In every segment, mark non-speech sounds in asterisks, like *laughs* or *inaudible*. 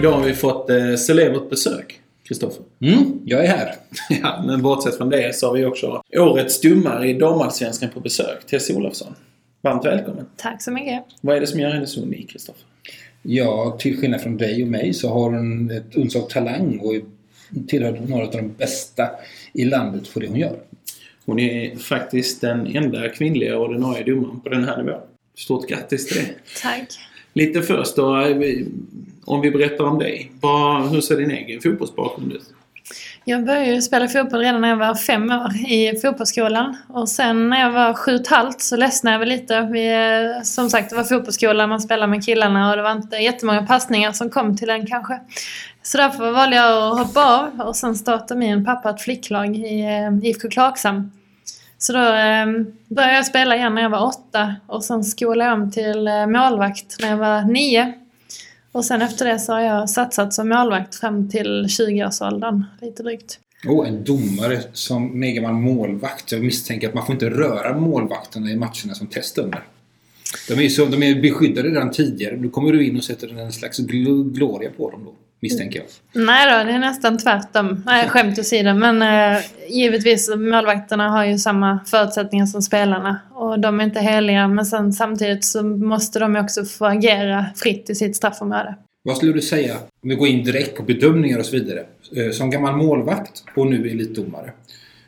Idag har vi fått eh, celebert besök. Kristoffer. Mm, jag är här. *laughs* Ja, men bortsett från det så har vi också årets domare i damallsvenskan på besök. Tessie Olofsson. Varmt välkommen. Tack så mycket. Vad är det som gör henne så unik, Kristoffer? Ja, till skillnad från dig och mig så har hon ett uns av talang och tillhör några av de bästa i landet på det hon gör. Hon är faktiskt den enda kvinnliga ordinarie domaren på den här nivån. Stort grattis till det. Tack. Lite först då, eh, om vi berättar om dig. Vad, hur ser din egen fotbollsbakgrund ut? Jag började spela fotboll redan när jag var fem år i fotbollsskolan. Och sen när jag var sju och ett halvt så ledsnade jag väl lite. Vi, eh, som sagt, det var fotbollsskola, man spelade med killarna och det var inte jättemånga passningar som kom till en kanske. Så därför valde jag att hoppa av och sen startade min pappa ett flicklag i eh, IFK Klagshamn. Så då eh, började jag spela igen när jag var åtta och sen skolade jag om till eh, målvakt när jag var nio. Och sen efter det så har jag satsat som målvakt fram till 20-årsåldern, lite drygt. Oh, en domare som är gammal målvakt. Jag misstänker att man får inte röra målvakterna i matcherna som testdömer. De är, så, de är beskyddade redan tidigare. Då kommer du in och sätter en slags gl gloria på dem då. Misstänker jag. Nej då, det är nästan tvärtom. Nej, skämt åsido. Men eh, givetvis, målvakterna har ju samma förutsättningar som spelarna. Och de är inte heliga. Men sen, samtidigt så måste de också få agera fritt i sitt straffområde. Vad skulle du säga, om vi går in direkt på bedömningar och så vidare. Eh, Som gammal målvakt och nu elitdomare.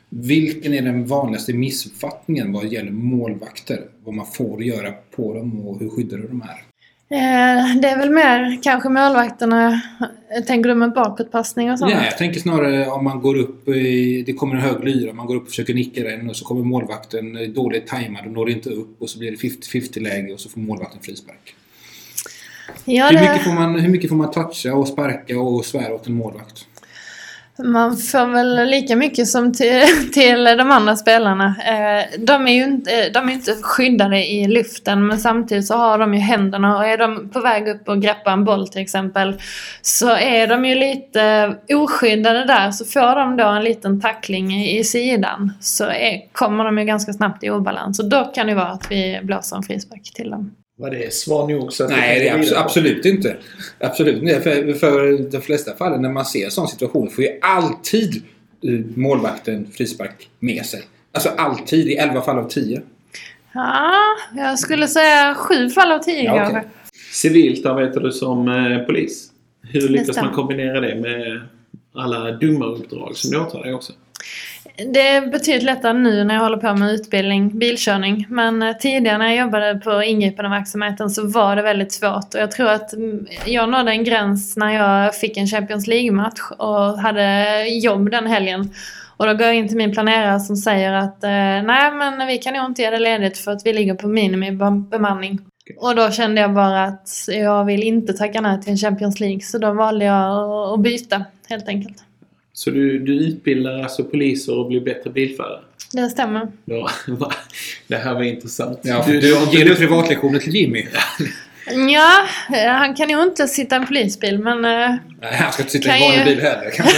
Vilken är den vanligaste missuppfattningen vad gäller målvakter? Vad man får göra på dem och hur skyddade de är? Eh, det är väl mer kanske målvakterna. Tänker du med bakåtpassning och sånt? Nej, jag tänker snarare om man går upp i, Det kommer en hög lyra, man går upp och försöker nicka den och så kommer målvakten eh, dåligt tajmad och når inte upp och så blir det 50-50 läge och så får målvakten frispark. Ja, Hur det, mycket, får man, hur mycket får man toucha och sparka och svära åt en målvakt? Man får väl lika mycket som till, *laughs* till de andra spelarna. Eh, de är ju inte, eh, de är inte skyddade i luften men samtidigt så har de ju händerna och är de på väg upp och greppar en boll till exempel så är de ju lite oskyddade där så får de då en liten tackling i, i sidan så är, kommer de ju ganska snabbt i obalans och då kan det vara att vi blåser en frispark till dem. Var det svar nog så att Nej, det är abs- absolut inte. Absolut inte. För, för de flesta fallen när man ser en sån situation får ju alltid eh, målvakten frispark med sig. Alltså alltid, i 11 fall av 10. Ja, jag skulle säga sju fall av tio Ja, okej. kanske. Civilt arbetar du som eh, polis. Hur lyckas man kombinera det med alla domaruppdrag som du åtar dig också? Det är betydligt lättare nu när jag håller på med utbildning, bilkörning. Men eh, tidigare när jag jobbade på ingripandeverksamheten så var det väldigt svårt. Och jag tror att mm, jag nådde en gräns när jag fick en Champions League-match och hade jobb den helgen. Och då går jag in till min planerare som säger att eh, nej men vi kan nog inte ge det ledigt för att vi ligger på minimibemanning. Och då kände jag bara att jag vill inte tacka nej till en Champions League så då valde jag att byta helt enkelt. Så du, du utbildar alltså poliser och blir bättre bilförare? Det stämmer. Ja, *laughs* det här var intressant. Ja, du, du, du har inte ger du privatlektioner till Jimmy? *laughs* Ja, eh, han kan ju inte sitta i en polisbil men eh, Nej, han ska inte sitta i en vanlig ju- bil heller. kanske.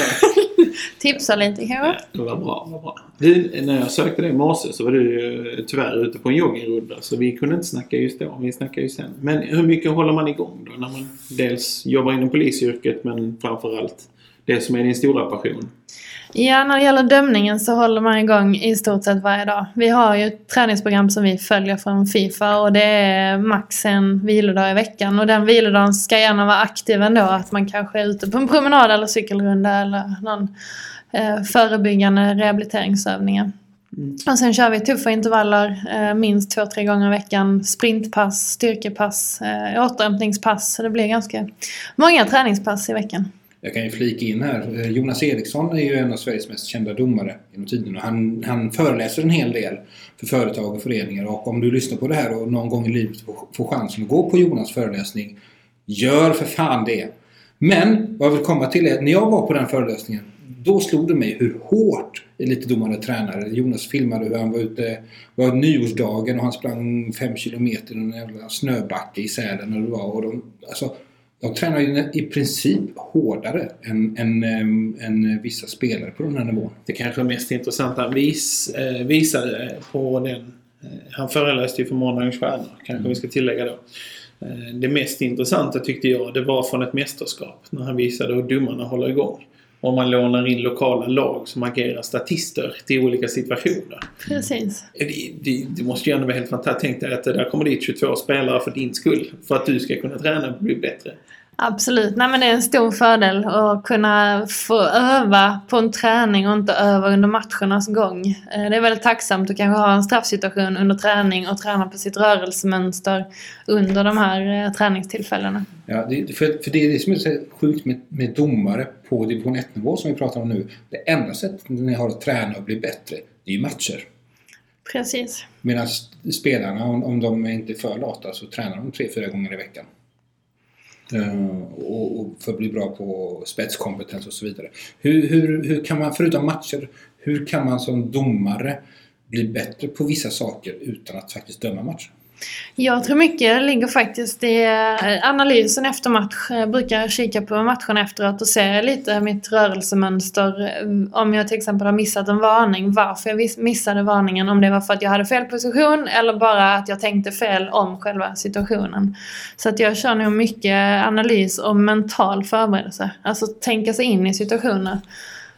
*laughs* tipsa lite kanske. Det var bra. Vad bra. Du, när jag sökte dig i morse så var du ju tyvärr ute på en joggingrunda så vi kunde inte snacka just då. Vi snackar ju sen. Men hur mycket håller man igång då när man dels jobbar inom polisyrket men framförallt det som är din stora passion? Ja, när det gäller dömningen så håller man igång i stort sett varje dag. Vi har ju ett träningsprogram som vi följer från Fifa och det är max en vilodag i veckan. Och den vilodagen ska gärna vara aktiv ändå, att man kanske är ute på en promenad eller cykelrunda eller någon eh, förebyggande rehabiliteringsövningar. Och sen kör vi tuffa intervaller, eh, minst två, tre gånger i veckan. Sprintpass, styrkepass, eh, återhämtningspass. Så det blir ganska många träningspass i veckan. Jag kan ju flika in här. Eh, Jonas Eriksson är ju en av Sveriges mest kända domare genom tiden. Och han, han föreläser en hel del för företag och föreningar. Och om du lyssnar på det här och någon gång i livet får, chansen att gå på Jonas föreläsning. Gör för fan det! Men vad jag vill komma till är att när jag var på den föreläsningen då slog det mig hur hårt elitdomare tränar. Jonas filmade hur han var ute, på var nyårsdagen och han sprang 5 kilometer i en jävla snöbacke i Sälen eller vad det var. Och de, alltså, de tränar ju i princip hårdare än, än, ehm, än vissa spelare på den här nivån. Det kanske mest intressanta vis, eh, visade eh, på den. Eh, han föreläste ju för Månadens Stjärnor, kanske vi ska tillägga då. Eh, det mest intressanta tyckte jag, det var från ett mästerskap. När han visade hur domarna håller igång. Om man lånar in lokala lag som agerar statister till olika situationer. Precis. Det, det, det måste ju ändå vara helt fantastiskt. Tänk dig att det där kommer dit 22 spelare för din skull. För att du ska kunna träna och bli bättre. Absolut. Nej, men det är en stor fördel att kunna få öva på en träning och inte öva under matchernas gång. Eh, Det är väldigt tacksamt att kanske ha en straffsituation under träning och träna på sitt rörelsemönster under de här eh, träningstillfällena. Ja, det, för, för det är det som är så sjukt med, med domare på division 1-nivå som vi pratar om nu. Det enda sättet ni har att träna och bli bättre, det är ju matcher. Precis. Medan spelarna, om, om de inte är för lata, så tränar de tre, fyra gånger i veckan. Eh, och, och för att bli bra på spetskompetens och så vidare. Hur, hur, hur kan man, förutom matcher, hur kan man som domare bli bättre på vissa saker utan att faktiskt döma matcher? Jag tror mycket ligger faktiskt i eh, analysen efter match. Jag brukar kika på matchen efteråt och se lite mitt rörelsemönster. Eh, om jag till exempel har missat en varning, varför jag missade varningen. Om det var för att jag hade fel position eller bara att jag tänkte fel om själva situationen. Så att jag kör nog mycket analys och mental förberedelse. Alltså tänka sig in i situationer.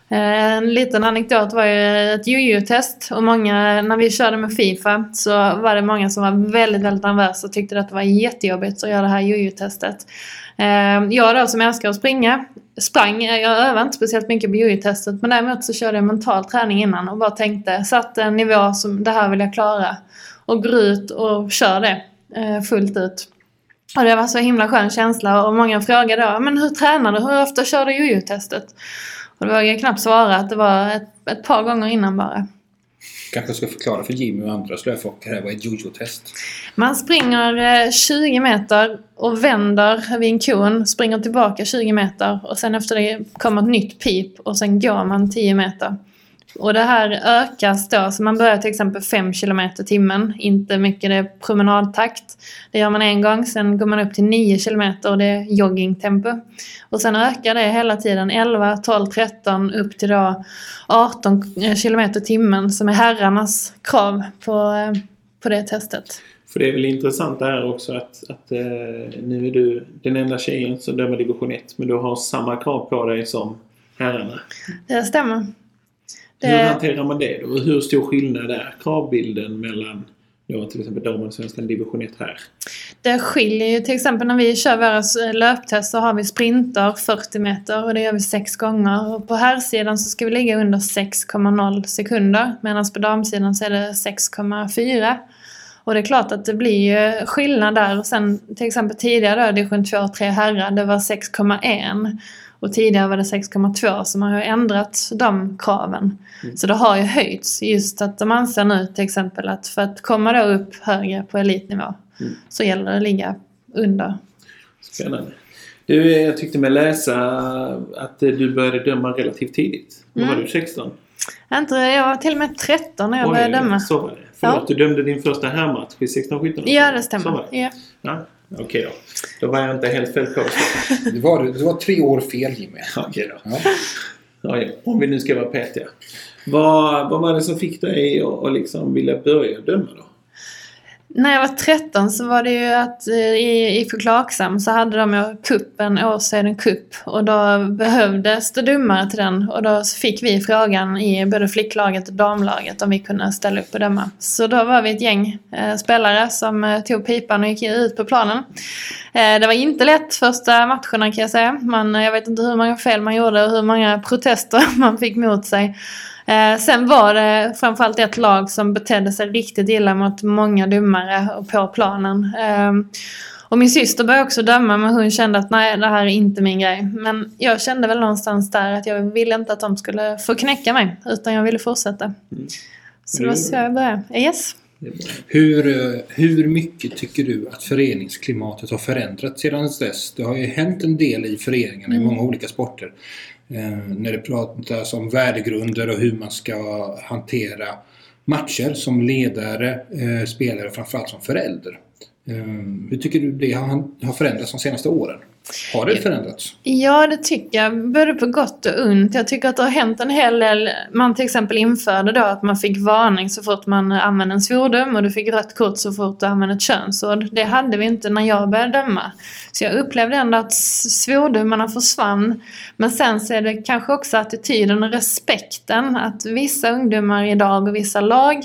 Eh, en liten anekdot var ju ett jojo-test och många, när vi körde med Fifa så var det många som var väldigt, väldigt nervösa och tyckte att det var jättejobbigt att göra det här jojo-testet. Eh, jag då som älskar att springa sprang, eh, jag övade inte speciellt mycket på jojo-testet men däremot så körde jag mental träning innan och bara tänkte, satte en nivå som det här vill jag klara och går ut och kör det fullt ut. Och det var så himla skön känsla och många frågade då, men hur tränar du? Hur ofta kör du jojo-testet? Och då vågade jag knappt svara att det var ett, ett par gånger innan bara. Kanske ska förklara för Jimmy och andra slöfockare här vad ett jojo-test Man springer eh, 20 meter och vänder vid en kon, springer tillbaka 20 meter och sen efter det kommer ett nytt pip och sen går man 10 meter. Och det här ökas då, så man börjar till exempel 5 km timmen, inte mycket, det är promenadtakt. Det gör man en gång, sen går man upp till 9 km och det är joggingtempo. Och sen ökar det hela tiden, 11, 12, 13 upp till då 18 km i timmen som är herrarnas krav på, eh, på det testet. För det är väl intressant det här också att, att eh, nu är du den enda tjejen som dömer division 1 men du har samma krav på dig som herrarna. Det stämmer. Hur Det, hanterar man det då? Hur stor skillnad är kravbilden mellan då till exempel damallsvenskan division 1 här? det skiljer ju till exempel när vi kör våra löptest så har vi sprinter 40 meter och det gör vi sex gånger. Och på här sidan så ska vi ligga under 6,0 sekunder medan på damsidan så är det 6,4. Och det är klart att det blir ju skillnad där. Och sen till exempel tidigare då, division 2 och 3 herrar, det var 6,1. Och tidigare var det 6,2 så man har ändrat de kraven. Så det har ju höjts. Just att de anser nu till exempel att för att komma då upp högre på elitnivå Mm. så gäller det att ligga under. Spännande. Du, jag tyckte mig läsa att du började döma relativt tidigt. Då var Mm. du 16? Inte, jag var till och med 13 när jag Oj, började döma. Så var det. Förlåt, Ja. du dömde din första herrmatch vid 16-17 Ja, det Så var stämmer. det. Ja. Ja, Okej då. Då var jag inte helt fel på. Det var, det var tre år fel Jimmy. *laughs* Okej då. Ja. Ja. Om vi nu ska vara petiga. Vad, vad var det som fick dig att att liksom vilja börja döma då? När jag var 13 så var det ju att eh, i, i Förklagsam så hade de ju kuppen, Åsöden Cup. Och då behövdes det domare till den. Och då fick vi frågan i både flicklaget och damlaget om vi kunde ställa upp och döma. Så då var vi ett gäng eh, spelare som eh, tog pipan och gick ut på planen. Eh, det var inte lätt första matcherna kan jag säga. Man, eh, jag vet inte hur många fel man gjorde och hur många protester *laughs* man fick mot sig. Eh, sen var det framförallt ett lag som betedde sig riktigt illa mot många domare på planen. Eh, och min syster började också döma men hon kände att nej det här är inte min grej. Men jag kände väl någonstans där att jag ville inte att de skulle få knäcka mig utan jag ville fortsätta. Mm. Så det var så jag började. Yes. Är bra. Hur, eh, hur mycket tycker du att föreningsklimatet har förändrats sedan dess? Det har ju hänt en del i föreningarna i många olika sporter. Eh, när det pratas om värdegrunder och hur man ska hantera matcher som ledare, eh, spelare och framförallt som förälder. Eh, hur tycker du det har, har förändrats de senaste åren? Har det förändrats? Ja, det tycker jag. Både på gott och ont. Jag tycker att det har hänt en hel del. Man till exempel införde då att man fick varning så fort man använde en svordom och du fick rött kort så fort du använde ett könsord. Det hade vi inte när jag började döma. Så jag upplevde ändå att svordomarna försvann. Men sen så är det kanske också attityden och respekten. Att vissa ungdomar idag och vissa lag,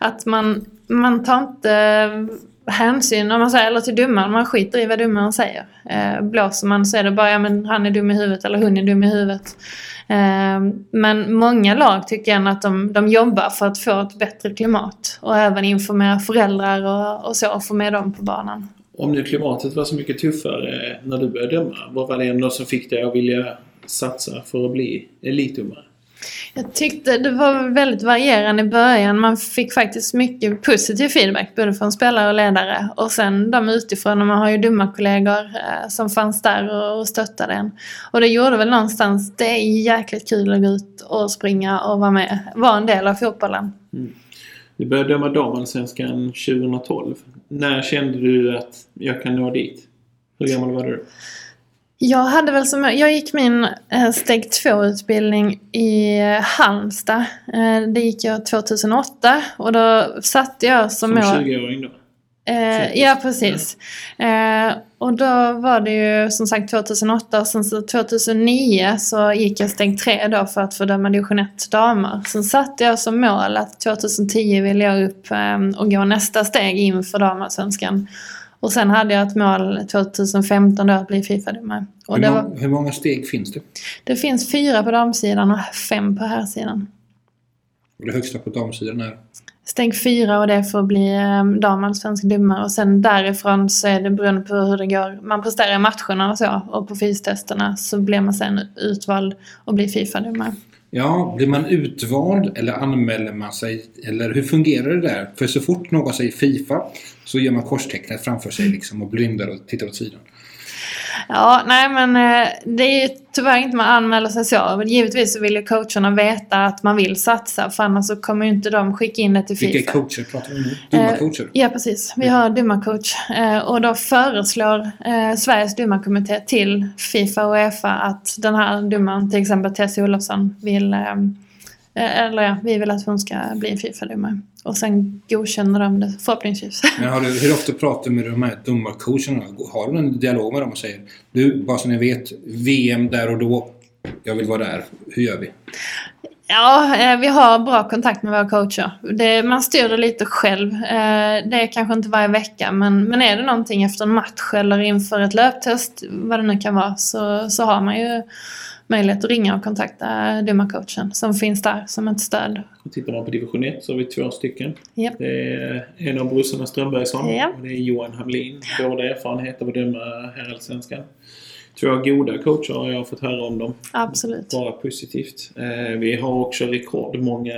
att man, man tar inte hänsyn, om man säger, eller till domaren. Man skiter i vad domaren säger. Eh, blåser man så är det bara, ja men han är dum i huvudet eller hon är dum i huvudet. Eh, men många lag tycker jag att de, de jobbar för att få ett bättre klimat. Och även informera föräldrar och, och så, och få med dem på banan. Om nu klimatet var så mycket tuffare när du började döma, vad var det ändå som fick dig att vilja satsa för att bli elitdomare? Jag tyckte det var väldigt varierande i början. Man fick faktiskt mycket positiv feedback både från spelare och ledare. Och sen de utifrån, och man har ju dumma kollegor eh, som fanns där och, och stöttade en. Och det gjorde väl någonstans, det är jäkligt kul att gå ut och springa och vara med, vara en del av fotbollen. Mm. Du började döma damallsvenskan 2012. När kände du att jag kan nå dit? Hur gammal var du? Jag hade väl som, jag gick min eh, steg 2-utbildning i Halmstad. Eh, det gick jag 2008 och då satte jag som, Som mål... 20-åring då? Eh, ja, precis. Eh, och då var det ju som sagt 2008 och sen så 2009 så gick jag steg 3 då för att få döma division 1 damer. Sen satte jag som mål att 2010 ville jag upp eh, och gå nästa steg inför damallsvenskan. Och sen hade jag ett mål 2015 då att bli Fifa-domare. Hur, må- var, hur många steg finns det? det finns fyra på damsidan och fem på herrsidan. Och det högsta på damsidan är? Steg fyra och det får bli eh, damallsvensk domare och sen därifrån så är det beroende på hur det går. Man presterar i matcherna och så och på fystesterna så blir man sen utvald och blir Fifa-domare. Ja, blir man utvald eller anmäler man sig? Eller hur fungerar det där? För så fort någon säger Fifa så gör man korstecknet framför sig liksom och blundar och tittar åt sidan. Ja, nej men eh, det är ju tyvärr inte man anmäler sig så. Men givetvis vill ju coacherna veta att man vill satsa för annars så kommer ju inte de skicka in det till Fifa. Vilka coacher pratar vi om nu? Domarcoacher? Ja, precis. Vi har domarcoach. Eh, och då föreslår eh, Sveriges domarkommitté till Fifa och Uefa att den här domaren, till exempel Tessie Olofsson, vill... Eh, eller ja, vi vill att hon ska bli en Fifa-domare. Och sen godkänner de det förhoppningsvis. *laughs* Men har du, hur ofta pratar du med de här domarcoacherna? Har du en dialog med dem och säger Du, bara så ni vet, VM där och då. Jag vill vara där. Hur gör vi? Ja, eh, vi har bra kontakt med våra coacher. Det, man styr det lite själv. Eh, det är kanske inte varje vecka, men, men är det någonting efter en match eller inför ett löptest, vad det nu kan vara, så, så har man ju möjlighet att ringa och kontakta domarcoachen som finns där som ett stöd. Och tittar man på division 1 så har vi två stycken. Ja. Det är en av brorsorna Strömbergsson Ja. och det är Johan Hamlin. Båda erfarenhet av att döma herrallsvenskan. Två goda coacher har jag fått höra om dem. Absolut. Bara positivt. Eh, vi har också rekordmånga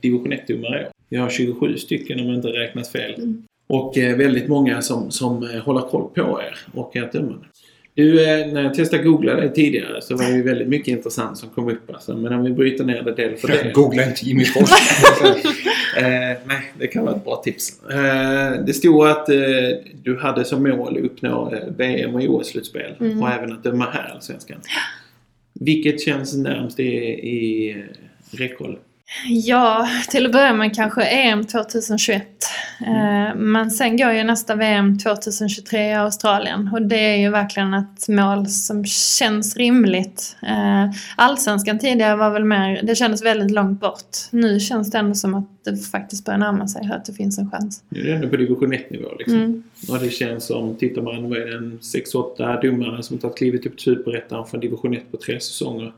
division 1-domare i år. Vi har 27 stycken om jag inte räknat fel. Mm. Och eh, väldigt många som, som eh, håller koll på er och ert dömande. Du, eh, när jag testade googla dig tidigare så var det ju väldigt mycket intressant som kom upp. Alltså. Men om vi bryter ner det del för del. Googla inte Jimmy Fors. *laughs* Eh, nej, det kan vara ett bra tips. Eh, det stod att eh, du hade som mål att uppnå eh, VM och OS-slutspel Mm. och även att döma här allsvenskan. Vilket känns närmst i, i eh, räckhåll? Ja, till att börja med kanske EM 2021. Eh, Men sen går ju nästa VM 2023 i Australien och det är ju verkligen ett mål som känns rimligt. Eh, Allsvenskan tidigare var väl mer, det kändes väldigt långt bort. Nu känns det ändå som att det faktiskt börjar närma sig, att det finns en chans. Nu är det ändå på division 1-nivå liksom. Mm. Och det känns som, tittar man, vad är det, en 6-8 domare som tagit klivet upp till Superettan från division 1 på tre säsonger.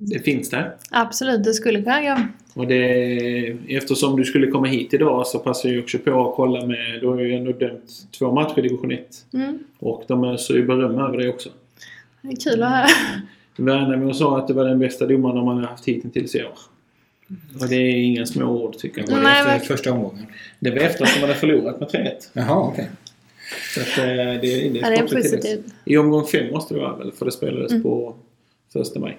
Det finns där. Absolut, det skulle kunna gå. Och det, eftersom du skulle komma hit idag så passar jag också på att kolla med, du har ju ändå dömt två matcher i division 1. Mm. Och de öser ju beröm över det också. Det är kul att höra. *laughs* Värnamo sa att det var den bästa domaren man har haft hittills i år. Och det är inga små ord tycker jag. Var det Nej, efter men- första omgången? Det var efter att de hade förlorat med 3-1. Jaha, okej. Så att, eh, det, det, är Ja, det är positivt. I omgång fem måste det vara väl? För det spelades Mm. på första maj.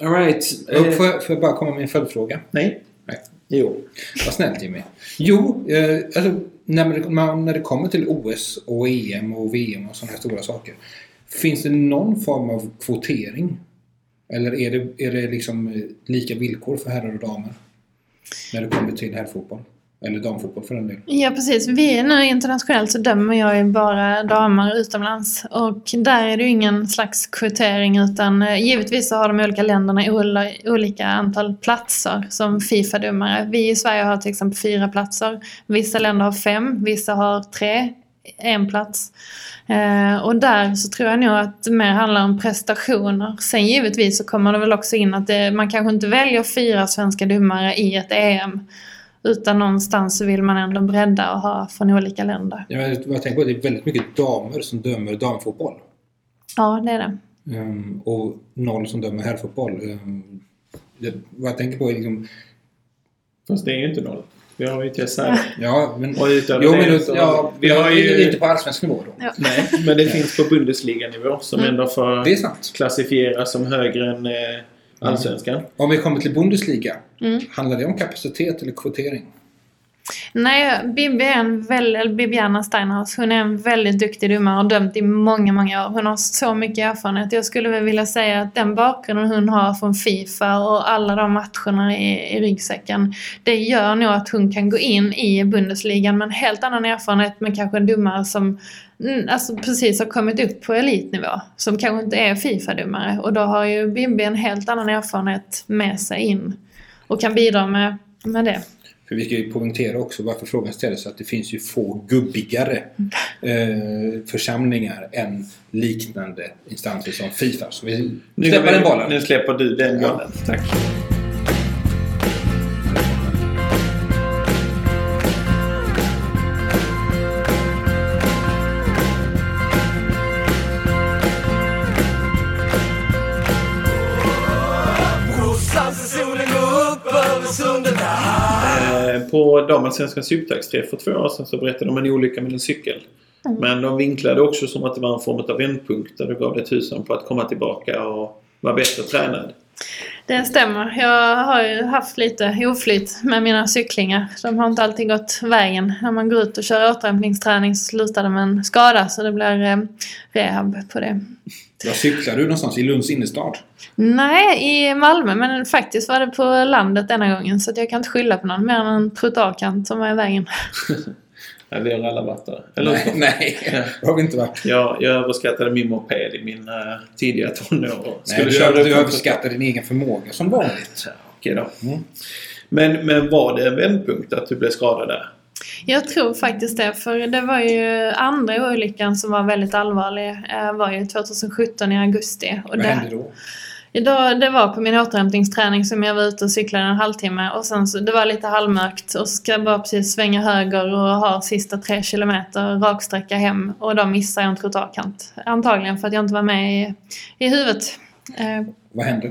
Alright. Och Får, jag- får jag bara komma med en följdfråga? nej. Nej. Jo. Vad snällt Jimmy. Jo, eh, alltså, när, det, man- när det kommer till OS och EM och VM och sådana här stora saker. Finns det någon form av kvotering? Eller är det, är det liksom eh, lika villkor för herrar och damer? När det kommer till herrfotboll? Eller damfotboll för den delen. Ja precis, vi är nu internationellt så dömer jag ju bara damer utomlands. Och där är det ju ingen slags kvotering utan eh, givetvis så har de olika länderna olika antal platser som Fifa-domare. Vi i Sverige har till exempel fyra platser. Vissa länder har fem, vissa har tre, en plats. Eh, och där så tror jag nog att det mer handlar om prestationer. Sen givetvis så kommer det väl också in att det, man kanske inte väljer fyra svenska domare i ett EM. Utan någonstans så vill man ändå bredda och ha från olika länder. Jag, jag tänker på att det är väldigt mycket damer som dömer damfotboll. Ja, det är det. Ehm, och noll som dömer herrfotboll. Um, det, vad jag tänker på är liksom... Fast det är ju inte noll. Vi har ju Tessa *laughs* Ja, men... Och utöver Jo, det men så- ja, vi har ju- Inte på allsvensk nivå då. Ja. *laughs* Nej, men det finns på Bundesliga-nivå som Mm. ändå får Det klassifieras som högre än eh, Allsvenskan. Om vi kommer till Bundesliga. Mm. Handlar det om kapacitet eller kvotering? Nej, Bibi är en väldigt, Bibiana Steinhaus, hon är en väldigt duktig domare och har dömt i många, många år. Hon har så mycket erfarenhet. Jag skulle väl vilja säga att den bakgrunden hon har från Fifa och alla de matcherna i, i ryggsäcken, det gör nog att hon kan gå in i Bundesligan med en helt annan erfarenhet men kanske en domare som mm, alltså precis har kommit upp på elitnivå. Som kanske inte är Fifa-domare. Och då har ju Bibi en helt annan erfarenhet med sig in och kan bidra med, med det. För vi ska ju poängtera också varför frågan ställdes att det finns ju få gubbigare eh, församlingar än liknande instanser som Fifa. Så vi släpper den bollen. Nu släpper du den Ja. bollen. Tack. På damallsvenskans supertaxträff för två år sedan så berättade de om en olycka med en cykel. Mm. Men de vinklade också som att det var en form av vändpunkt där du gav dig tusan på att komma tillbaka och vara bättre tränad. Det stämmer. Jag har ju haft lite oflyt med mina cyklingar. De har inte alltid gått vägen. När man går ut och kör återhämtningsträning så slutar det med en skada så det blir eh, rehab på det. Var cyklar du någonstans? I Lunds innerstad? Nej, i Malmö men faktiskt var det på landet denna gången så att jag kan inte skylla på någon mer än en trottoarkant som var i vägen. *laughs* Ja, vi har alla varit där. Eller Nej, nej. det har vi inte varit. Jag, jag överskattade min moped i mina tidiga tonår. Nej, du, du en överskattar din egen förmåga som vanligt. Ja, Okej då. Mm. Men, men var det en vändpunkt att du blev skadad där? Jag tror faktiskt det, för det var ju andra olyckan som var väldigt allvarlig. eh, var ju 2017 i augusti. Vad det, hände då? Idag, det var på min återhämtningsträning som jag var ute och cyklade en halvtimme och sen så, det var lite halvmörkt och så ska jag bara precis svänga höger och ha sista tre kilometer raksträcka hem och då missade jag en trottoarkant. Antagligen för att jag inte var med i, i huvudet. Eh, Vad hände?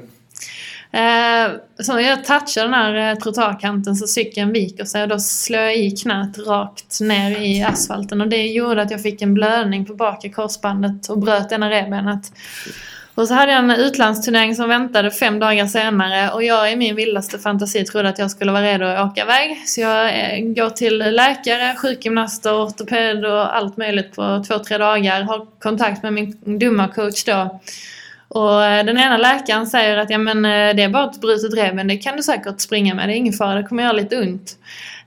Eh, så jag touchar den här eh, trottoarkanten så cykeln viker sig och då slår jag i knät rakt ner i asfalten och det gjorde att jag fick en blödning på bakre korsbandet och bröt ena revbenet. Och så hade jag en utlandsturnering som väntade fem dagar senare och jag i min vildaste fantasi trodde att jag skulle vara redo att åka iväg. Så jag eh, går till läkare, sjukgymnaster, ortoped och allt möjligt på två, tre dagar. Har kontakt med min domarcoach då. Och eh, den ena läkaren säger att ja, men, eh, det är bara ett brutet revben, det kan du säkert springa med, det är ingen fara, det kommer göra lite ont.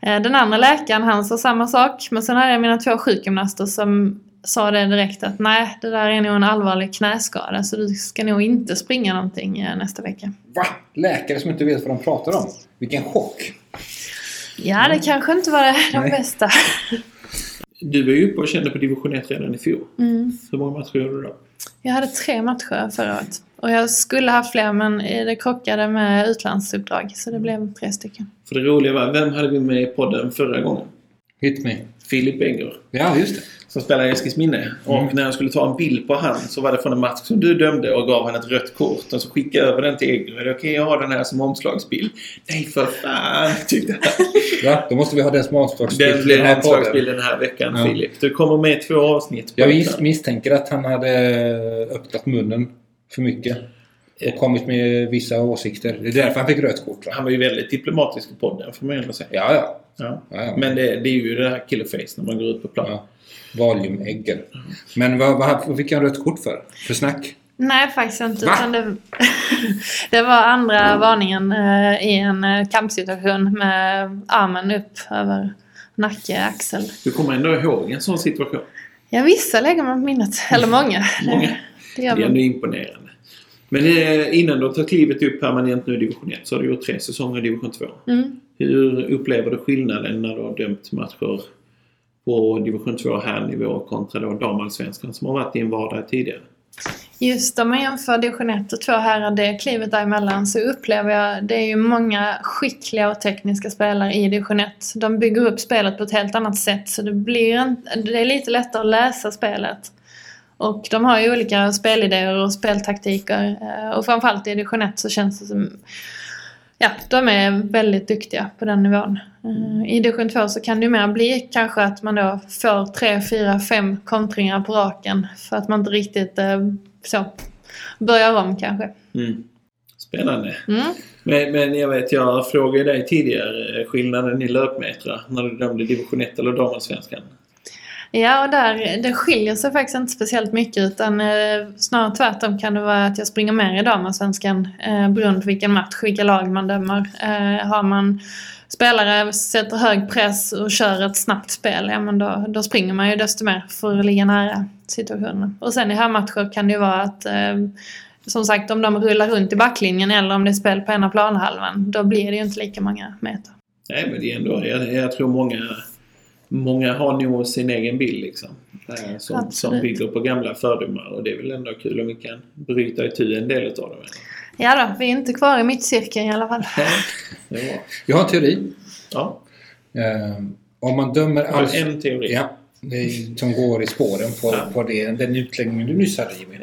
Eh, Den andra läkaren han sa samma sak, men sen hade jag mina två sjukgymnaster som sa det direkt att nej, det där är nog en allvarlig knäskada så du ska nog inte springa någonting nästa vecka. Va? Läkare som inte vet vad de pratar om. Vilken chock! Ja, det kanske inte var det, de Nej. bästa. Du var ju uppe och kände på division 1 redan i fjol. Mm. Hur många matcher gjorde du då? Jag hade tre matcher förra året. Och jag skulle haft fler men det krockade med utlandsuppdrag så det blev tre stycken. För det roliga var, vem hade vi med i podden förra gången? Hit me. Filip Egger. Ja, just det. Som spelar i Eskilsminne. Och när jag skulle ta en bild på han så var det från en match som du dömde och gav han ett rött kort. Och så skickade jag över den till Egger. Okej att ha den här som omslagsbild? Nej för fan, tyckte han. Ja, då måste vi ha den som omslagsbild. Den till blir den här podden. omslagsbild den här veckan Ja. Filip. Du kommer med två avsnitt. Jag detta. mis- misstänker att han hade öppnat munnen för mycket. och kommit med vissa åsikter. Det är därför han fick rött kort. Va? Han var ju väldigt diplomatisk i podden får man ändå säga. Ja, ja. Ja. ja, ja. Men det, det är ju det här killerface när man går ut på plan. ja. Valiumäggen. Men vad, vad, vad fick han rött kort för? För snack? Nej, faktiskt inte. Va? Utan det, *laughs* det var andra varningen eh, i en eh, kampsituation med armen upp över nacke, axel. Du kommer ändå ihåg en sån situation. Ja, vissa lägger man på minnet. Eller många. *laughs* Många. Det, det Det är ändå imponerande. Men eh, innan du tagit klivet upp permanent nu i division 1 så har du gjort tre säsonger i division 2. Mm. Hur upplever du skillnaden när du har dömt matcher på division 2 här nivå kontra då damallsvenskan som har varit din vardag tidigare? Just om man jämför division 1 och 2 här och det klivet däremellan så upplever jag det är ju många skickliga och tekniska spelare i division 1. De bygger upp spelet på ett helt annat sätt så det blir en, det är lite lättare att läsa spelet. Och de har ju olika spelidéer och speltaktiker eh, och framförallt i division 1 så känns det som Ja, de är väldigt duktiga på den nivån. Eh, I division 2 så kan det ju mer bli kanske att man då får tre, fyra, fem kontringar på raken för att man inte riktigt eh, så börjar om kanske. Mm. Spännande. Mm. Men, men jag vet, jag frågade dig tidigare eh, skillnaden i löpmetrar när du dömde division 1 eller damallsvenskan. Ja, och där, det skiljer sig faktiskt inte speciellt mycket utan eh, snarare tvärtom kan det vara att jag springer mer i damallsvenskan eh, beroende på vilken match, vilka lag man dömer. Eh, har man spelare sätter hög press och kör ett snabbt spel, ja men då, då springer man ju desto mer för att ligga nära situationen. Och sen i här matcher kan det ju vara att eh, som sagt om de rullar runt i backlinjen eller om det är spel på ena planhalvan, då blir det ju inte lika många meter. Nej, men det är ändå, jag, jag tror många, många har nog sin egen bild liksom. eh, Som, som bygger på gamla fördomar och det är väl ändå kul om vi kan bryta itu en del utav dem. Ja då, vi är inte kvar i mittcirkeln i alla fall. Jag har en teori. Ja, Eh, om man dömer alls... en teori. Ja, är, som går i spåren på, Ja. på det, den utläggningen du nyss hade Jimmy.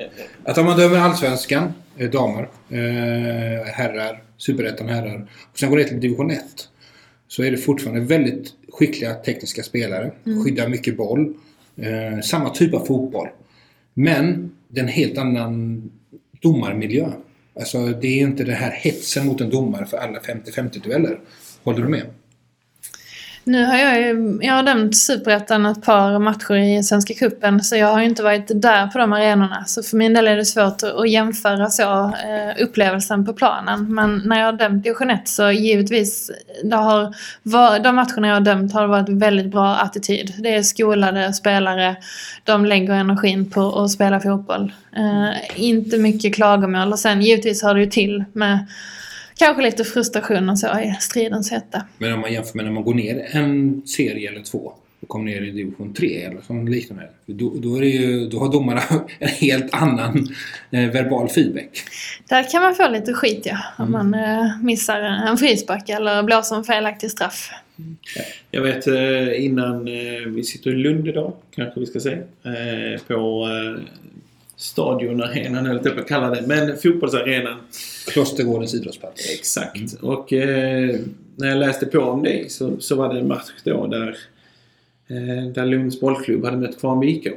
Att om man dömer allsvenskan, eh, damer, eh, herrar, superettan herrar och sen går det till division 1. Så är det fortfarande väldigt skickliga tekniska spelare. Skyddar mycket boll. Eh, samma typ av fotboll. Men det är en helt annan domarmiljö. Alltså det är inte den här hetsen mot en domare för alla 50-50 dueller. Håller du med? Nu har jag ju, jag har dömt Superettan ett par matcher i Svenska Cupen så jag har ju inte varit där på de arenorna. Så för min del är det svårt att, jämföra så eh, upplevelsen på planen. Men när jag har dömt i 1 så givetvis, det har, de matcherna jag har dömt har det varit väldigt bra attityd. Det är skolade spelare, de lägger energin på att spela fotboll. Eh, inte mycket klagomål och sen givetvis hör det ju till med kanske lite frustration och så i stridens hetta. Men om man jämför med när man går ner en serie eller två och kommer ner i division 3 eller sånt liknande. Då, då, är det ju, då har domarna *laughs* en helt annan eh, verbal feedback. Där kan man få lite skit ja, om man eh, missar en frispark eller blåser en felaktig straff. Jag vet eh, innan eh, vi sitter i Lund idag, kanske vi ska säga, eh, på stadionarenan, eller typ att kalla det, men fotbollsarenan. Klostergårdens idrottsplats. Exakt. Och eh, när jag läste på om det så, så var det en match då där, eh, där Lunds bollklubb hade mött Kvarnby IK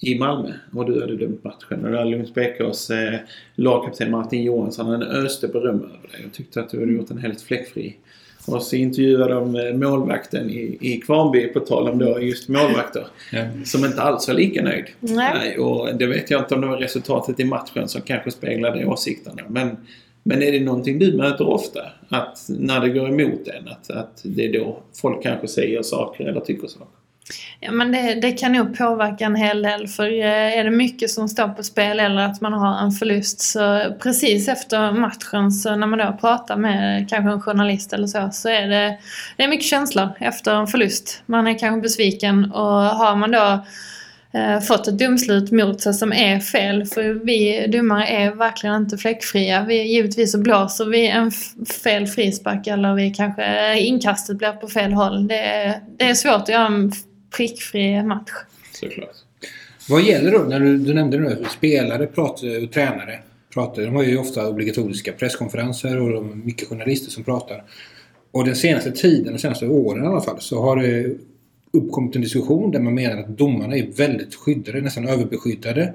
i Malmö och du hade dömt matchen. Och där Lunds BKs eh, lagkapten Martin Johansson han öste beröm över dig och tyckte att du hade gjort en helt fläckfri. Och så intervjuade de eh, målvakten i, i Kvarnby på tal om då just målvakter. Ja. Som inte alls var lika nöjd. Nej. och det vet jag inte om det var resultatet i matchen som kanske speglade åsikterna. Men, men är det någonting du möter ofta? Att när det går emot en, att, att det är då folk kanske säger saker eller tycker saker? Ja, men det, det kan nog påverka en hel del för eh, är det mycket som står på spel eller att man har en förlust så precis efter matchen så när man då pratar med kanske en journalist eller så så är det, det är mycket känslor efter en förlust. Man är kanske besviken och har man då eh, fått ett domslut mot sig som är fel för vi domare är verkligen inte fläckfria. Vi, givetvis så blåser vi en fel frispark eller vi kanske eh, inkastet blir på fel håll. Det det är svårt att göra en prickfri match. Såklart. Vad gäller då, när du, du nämnde nu spelare pratar, och tränare pratar, de har ju ofta obligatoriska presskonferenser och de är mycket journalister som pratar. Och den senaste tiden, de senaste åren i alla fall, så har det uppkommit en diskussion där man menar att domarna är väldigt skyddade, nästan överbeskyddade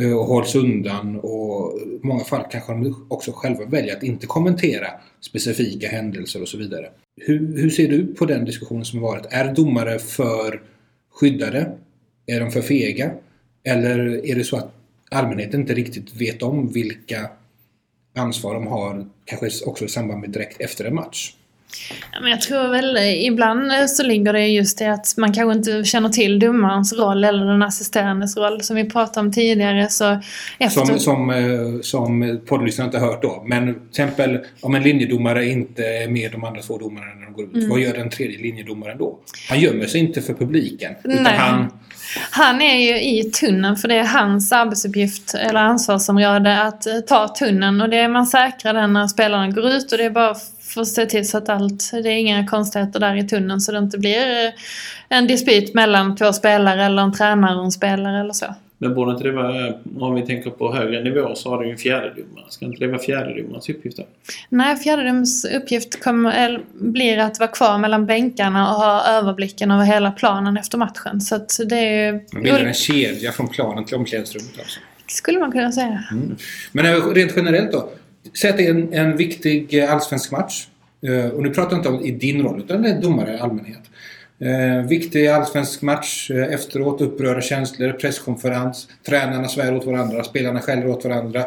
eh, och hålls undan och i många fall kanske de också själva väljer att inte kommentera specifika händelser och så vidare. Hur, hur ser du på den diskussionen som har varit? Är domare för skyddade? Är de för fega? Eller är det så att allmänheten inte riktigt vet om vilka ansvar de har, kanske också i samband med direkt efter en match? Men jag tror väl ibland eh, så ligger det just i att man kanske inte känner till domarens roll eller den assisterandes roll som vi pratade om tidigare. Så efter... Som, som, eh, som poddlyssnarna inte har hört då. Men till exempel om en linjedomare inte är med de andra två domarna när de går ut. Mm. Vad gör den tredje linjedomaren då? Han gömmer sig inte för publiken. Utan Nej. han... Han är ju i tunneln för det är hans arbetsuppgift eller ansvarsområde att eh, ta tunneln och det är man säkrar den när spelarna går ut och det är bara för att se till så att allt, det är inga konstigheter där i tunneln så det inte blir eh, en dispyt mellan två spelare eller en tränare och en spelare eller så. Men borde inte det vara, om vi tänker på högre nivå så har du ju en fjärdedomare. Ska inte det vara fjärdedomarens uppgift då? Nej, fjärdedoms uppgift kommer, eller, blir att vara kvar mellan bänkarna och ha överblicken över hela planen efter matchen. Så att det är ju... Man bildar en kedja från planen till omklädningsrummet alltså. Skulle man kunna säga. Men eh, rent generellt då. Säg att det är en, en viktig eh, allsvensk match. Eh, och nu pratar jag inte om i din roll, utan det är domare i allmänhet. Eh, viktig allsvensk match. Eh, efteråt upprörda känslor, presskonferens. Tränarna svär åt varandra, spelarna skäller åt varandra.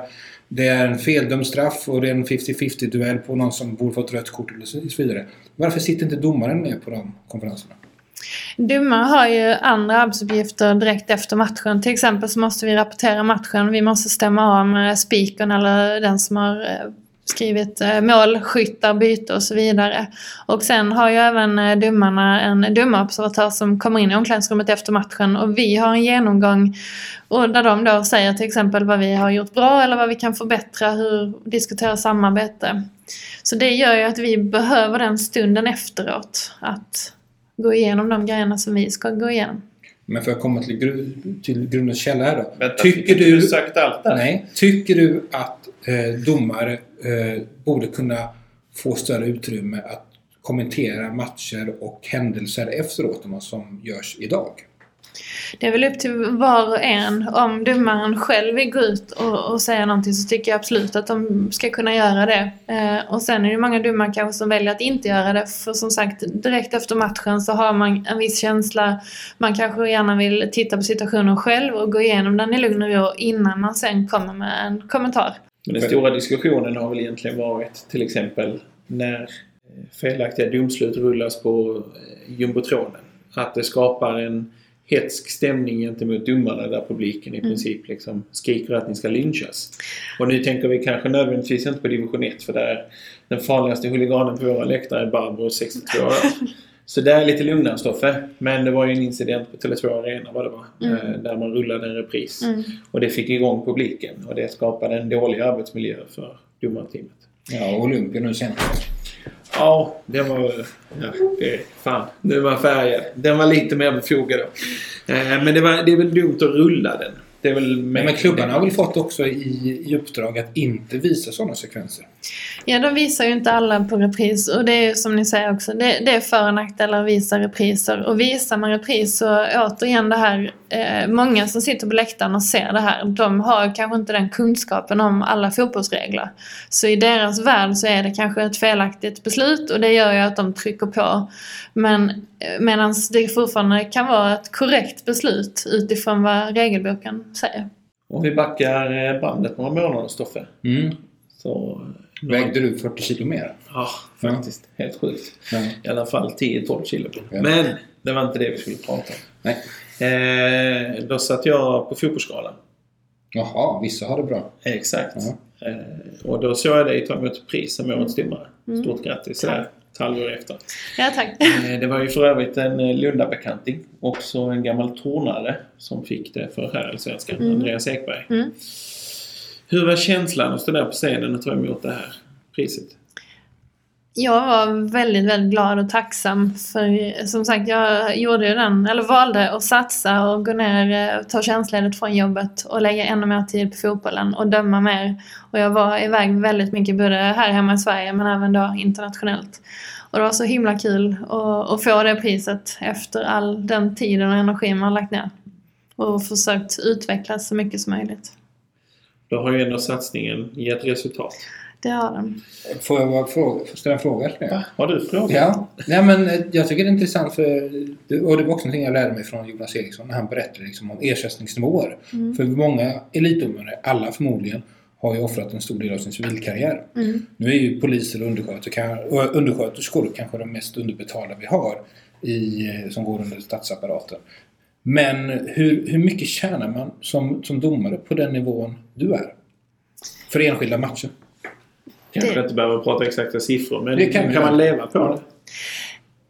Det är en feldömd straff och det är en 50-50 duell på någon som borde fått rött kort och så vidare. Varför sitter inte domaren med på de konferenserna? Domare har ju andra arbetsuppgifter direkt efter matchen. Till exempel så måste vi rapportera matchen. Vi måste stämma av med speakern eller den som har eh, skrivit eh, mål, skyttar, byte och så vidare. Och sen har ju även eh, domarna en domarobservatör som kommer in i omklädningsrummet efter matchen och vi har en genomgång och där de då säger till exempel vad vi har gjort bra eller vad vi kan förbättra, hur diskutera samarbete. Så det gör ju att vi behöver den stunden efteråt att gå igenom de grejerna som vi ska gå igenom. Men för att komma till, gru- till grundens källa här då. Vänta, tycker inte du... sagt allt där? Nej. Tycker du att eh, domare eh, borde kunna få större utrymme att kommentera matcher och händelser efteråt än vad som görs idag? Det är väl upp till var och en. Om domaren själv vill gå ut och, och säga någonting så tycker jag absolut att de ska kunna göra det. Eh, och sen är det många domare kanske som väljer att inte göra det. För som sagt, direkt efter matchen så har man en viss känsla. Man kanske gärna vill titta på situationen själv och gå igenom den i lugn och ro innan man sen kommer med en kommentar. Men den stora diskussionen har väl egentligen varit till exempel när eh, felaktiga domslut rullas på eh, jumbotronen. Att det skapar en hetsk stämning gentemot domarna där publiken i princip liksom skriker att ni ska lynchas. Och nu tänker vi kanske nödvändigtvis inte på division 1 för där den farligaste huliganen på våra läktare är Barbro, 62 år. *laughs* Så det är lite lugnare Stoffe. Men det var ju en incident på Tele2 Arena vad det var. eh, Där man rullade en repris. Mm. Och det fick igång publiken. Och det skapade en dålig arbetsmiljö för domarteamet. Ja, och Olympia nu senast. Ja, det var... Ja, det, fan. Den var färgad. Den var lite mer befogad då. Eh, Men det, var, det är väl dumt att rulla den. Det är väl Men, men klubbarna har väl fått också i, i uppdrag att inte visa sådana sekvenser? Ja, de visar ju inte alla på repris och det är ju som ni säger också, det, det är för och nackdelar att visa repriser. Och visar man repris så återigen det här, eh, många som sitter på läktaren och ser det här, de har kanske inte den kunskapen om alla fotbollsregler. Så i deras värld så är det kanske ett felaktigt beslut och det gör ju att de trycker på. Men eh, medan det fortfarande kan vara ett korrekt beslut utifrån vad regelboken säger. Om vi backar eh, bandet några månader Stoffe. Mm. Så... Vägde du 40 kilo mer? Ja, faktiskt. Helt sjukt. Ja. I alla fall 10-12 kilo. Ja. Men det var inte det vi skulle prata om. Nej. Eh, då satt jag på fotbollsskalan. Jaha, vissa har det bra. Exakt. Eh, och då såg jag dig ta emot pris som årets domare. Stort grattis där, ett halvår efter. Ja, tack. Eh, det var ju för övrigt en eh, Lundabekanting. Också en gammal tornare som fick det för herrallsvenskan, Mm. Andreas Ekberg. Mm. Hur var känslan att stå där på scenen och ta emot det här priset? Jag var väldigt, väldigt glad och tacksam för som sagt jag gjorde ju den, eller valde att satsa och gå ner, eh, ta tjänstledigt från jobbet och lägga ännu mer tid på fotbollen och döma mer. Och jag var iväg väldigt mycket både här hemma i Sverige men även då internationellt. Och det var så himla kul att, att få det priset efter all den tiden och energin man lagt ner. Och försökt utvecklas så mycket som möjligt. Då har ju ändå satsningen gett resultat. Det har den. Får jag bara fråga, får ställa en fråga? till er? Har du frågat? Ja, Nej, men eh, jag tycker det är intressant för, och det var också någonting jag lärde mig från Jonas Eriksson när han berättade liksom om ersättningsnivåer. Mm. För många elitdomare, alla förmodligen, har ju offrat en stor del av sin civilkarriär. Mm. Nu är ju poliser och undersköterskor, undersköterskor kanske de mest underbetalda vi har i, eh, som går under statsapparaten. Men hur, hur mycket tjänar man som, som domare på den nivån du är? För enskilda matcher? Kanske Det- inte behöver prata exakta siffror, men Det kan, kan man leva på det?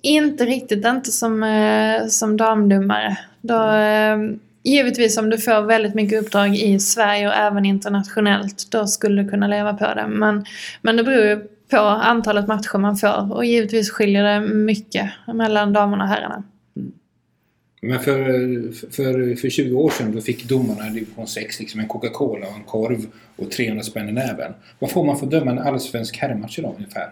Inte riktigt, inte som, eh, som damdomare. Då, eh, givetvis om du får väldigt mycket uppdrag i Sverige och även internationellt, då skulle du kunna leva på det. Men, men det beror ju på antalet matcher man får och givetvis skiljer det mycket mellan damerna och herrarna. Men för, för, för 20 år sedan då fick domarna i division 6 liksom en Coca-Cola och en korv och 300 spänn i näven. Vad får man för att döma en allsvensk herrmatch idag ungefär?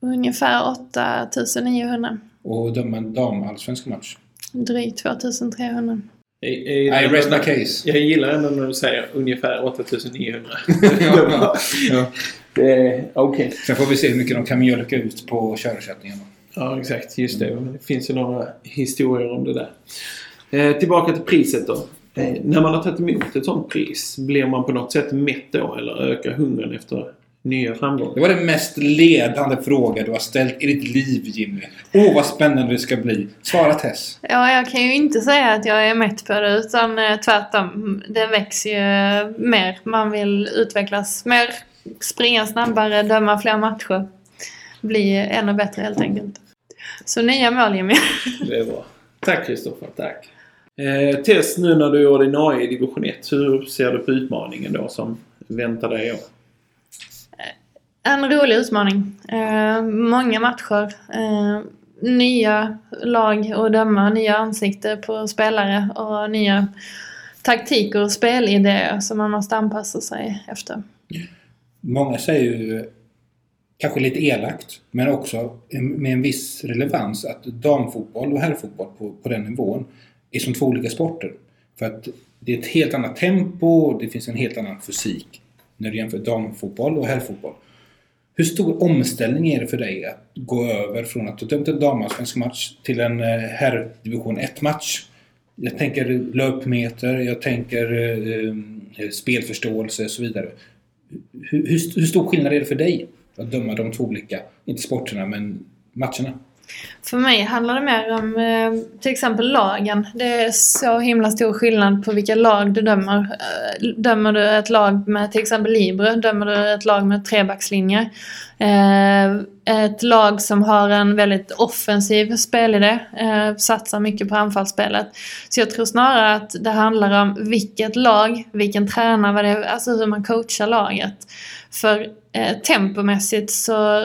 Ungefär 8900. Och döma en damallsvensk match? Drygt 2300. Jag, I jag, rest my case. jag gillar ändå när du säger ungefär 8900. *laughs* ja, ja. *laughs* Det är okej. Sen får vi se hur mycket de kan mjölka ut på körersättningen. Ja, exakt. Just det. Det finns ju några historier om det där. Eh, tillbaka till priset då. Eh, när man har tagit emot ett sånt pris, blir man på något sätt mätt då? Eller ökar hungern efter nya framgångar? Det var den mest ledande fråga du har ställt i ditt liv Jimmy. Åh vad spännande det ska bli. Svara Tess. Ja, jag kan ju inte säga att jag är mätt på det utan eh, tvärtom. Det växer ju mer. Man vill utvecklas mer, springa snabbare, döma fler matcher. Bli ännu bättre helt enkelt. Så nya mål Jimmy. *laughs* Det är bra. Tack Kristoffer, tack. Eh, Tess, nu när du är ordinarie i division 1, hur ser du på utmaningen då som väntar dig i år? En rolig utmaning. Eh, många matcher. Eh, nya lag att döma, nya ansikten på spelare och nya taktiker och spelidéer som man måste anpassa sig efter. Många säger ju, kanske lite elakt, men också med en viss relevans att damfotboll och herrfotboll på, på den nivån är som två olika sporter. För att det är ett helt annat tempo och det finns en helt annan fysik när du jämför damfotboll och herrfotboll. Hur stor omställning är det för dig att gå över från att du dömt en damallsvensk match till en eh, herrdivision 1-match? Jag tänker löpmeter, jag tänker eh, eh, spelförståelse och så vidare. Hur, hur, hur stor skillnad är det för dig att döma de två olika, inte sporterna, men matcherna? För mig handlar det mer om eh, till exempel lagen. Det är så himla stor skillnad på vilka lag du dömer. Eh, dömer du ett lag med till exempel Libre? dömer du ett lag med trebackslinje. Eh, ett lag som har en väldigt offensiv spelidé, satsar mycket på anfallsspelet. Så jag tror snarare att det handlar om vilket lag, vilken tränare, alltså hur man coachar laget. För eh, tempomässigt så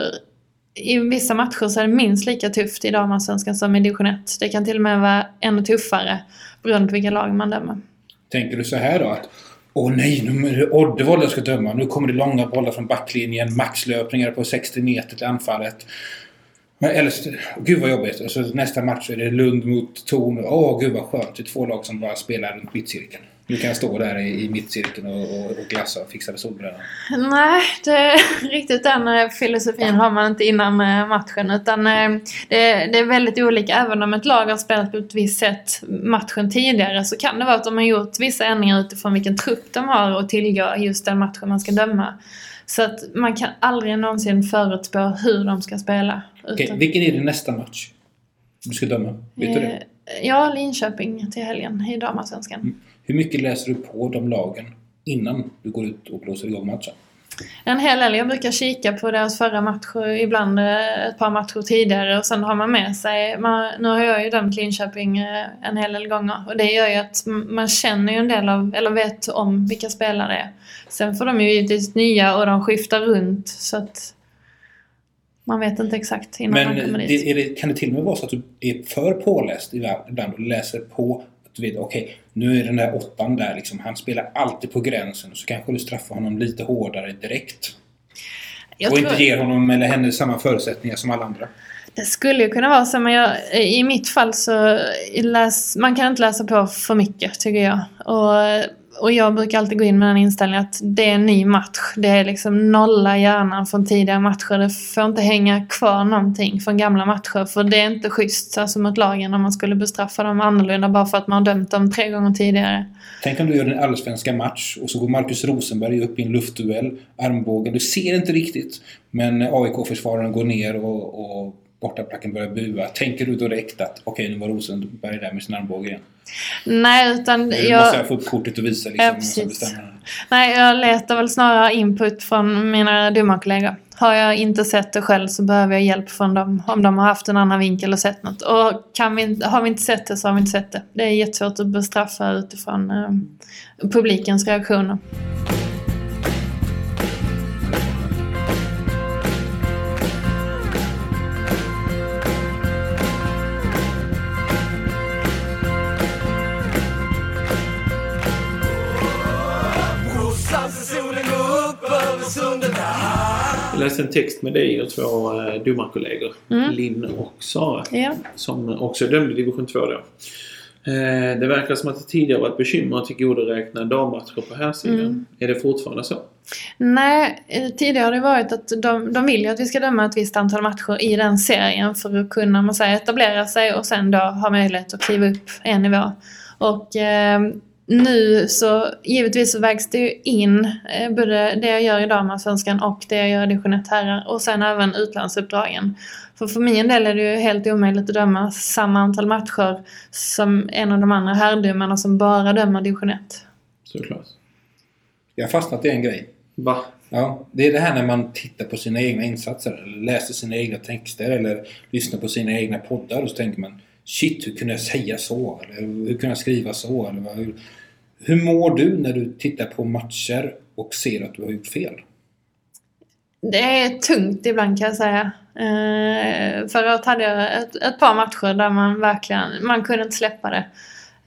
i vissa matcher så är det minst lika tufft i damallsvenskan som i division 1. Det kan till och med vara ännu tuffare beroende på vilka lag man dömer. Tänker du så här då att Åh nej, nu är det Oddevall jag ska döma. Nu kommer det långa bollar från backlinjen, maxlöpningar på 60 meter till anfallet. Men, eller, gud vad jobbigt. Och så nästa match så är det Lund mot Torn. Åh gud vad skönt. Det är två lag som bara spelar runt mittcirkeln. Du kan stå där i, i mittcirkeln och, och, och glassa och fixa solbrännan. Nej, det, *laughs* riktigt den eh, filosofin har man inte innan eh, matchen. Utan eh, det, det är väldigt olika. Även om ett lag har spelat på ett visst sätt matchen tidigare så kan det vara att de har gjort vissa ändringar utifrån vilken trupp de har att tillgå just den matchen man ska döma. Så att man kan aldrig någonsin förutspå hur de ska spela. Okej, utan- vilken är din nästa match? Du ska döma? Vet du det? Ja, Linköping till helgen i damallsvenskan. Hur mycket läser du på de lagen innan du går ut och blåser igång matchen? En hel del. Jag brukar kika på deras förra matcher, ibland eh, ett par matcher tidigare och sen har man med sig, man, nu har jag ju dömt Linköping eh, en hel del gånger och det gör ju att man känner ju en del av, eller vet om vilka spelare det är. Sen får de ju givetvis nya och de skiftar runt så att man vet inte exakt innan Men man kommer dit. det, kan det till och med vara så att du är för påläst ibland och läser på att du vet, okej, nu är den där åttan där liksom, han spelar alltid på gränsen så kanske du straffar honom lite hårdare direkt. Jag och tror- inte ger honom eller henne samma förutsättningar som alla andra. Det skulle ju kunna vara så, men jag, i mitt fall så läs, man kan inte läsa på för mycket tycker jag. Och och jag brukar alltid gå in med den inställningen att det är en ny match. Det är liksom nolla hjärnan från tidigare matcher. Det får inte hänga kvar någonting från gamla matcher. För det är inte schysst alltså mot lagen om man skulle bestraffa dem annorlunda bara för att man har dömt dem tre gånger tidigare. Tänk om du gör en allsvenska match och så går Marcus Rosenberg upp i en luftduell, armbågen. Du ser inte riktigt. Men AIK-försvararen går ner och, och bortaplacken börjar bua. Tänker du då direkt att okej, okay, nu var Rosenberg där med sin armbåge igen? Nej, utan Nu jag... måste jag få upp kortet och visa liksom, Ja. Nej, jag letar väl snarare input från mina domarkollegor. Har jag inte sett det själv så behöver jag hjälp från dem om de har haft en annan vinkel och sett något. Och kan vi, har vi inte sett det så har vi inte sett det. Det är jättesvårt att bestraffa utifrån eh, publikens reaktioner. Läste en text med dig och två eh, domarkollegor. Linn och Sara. Ja. Som också dömde division 2 då. Eh, det verkar som att det tidigare var ett bekymmer att tillgodoräkna dammatcher på här sidan. Mm. Är det fortfarande så? Nej, eh, tidigare har det varit att de, de vill ju att vi ska döma ett visst antal matcher i den serien för att kunna man säger, etablera sig och sen då ha möjlighet att kliva upp en nivå. Och eh, nu så givetvis så vägs det ju in eh, både det jag gör i damallsvenskan och det jag gör i division 1 herrar och sen även utlandsuppdragen. För för min del är det ju helt omöjligt att döma samma antal matcher som en av de andra herrdomarna som bara dömer division 1. Såklart. Jag har fastnat i en grej. Va? Ja, det är det här när man tittar på sina egna insatser eller läser sina egna texter eller lyssnar på sina egna poddar och så tänker man Shit, hur kunde jag säga så? Eller hur kunde jag skriva så? Eller vad, hur, hur mår du när du tittar på matcher och ser att du har gjort fel? Det är tungt ibland kan jag säga. Eh, förra året hade jag ett, ett par matcher där man verkligen, man kunde inte släppa det.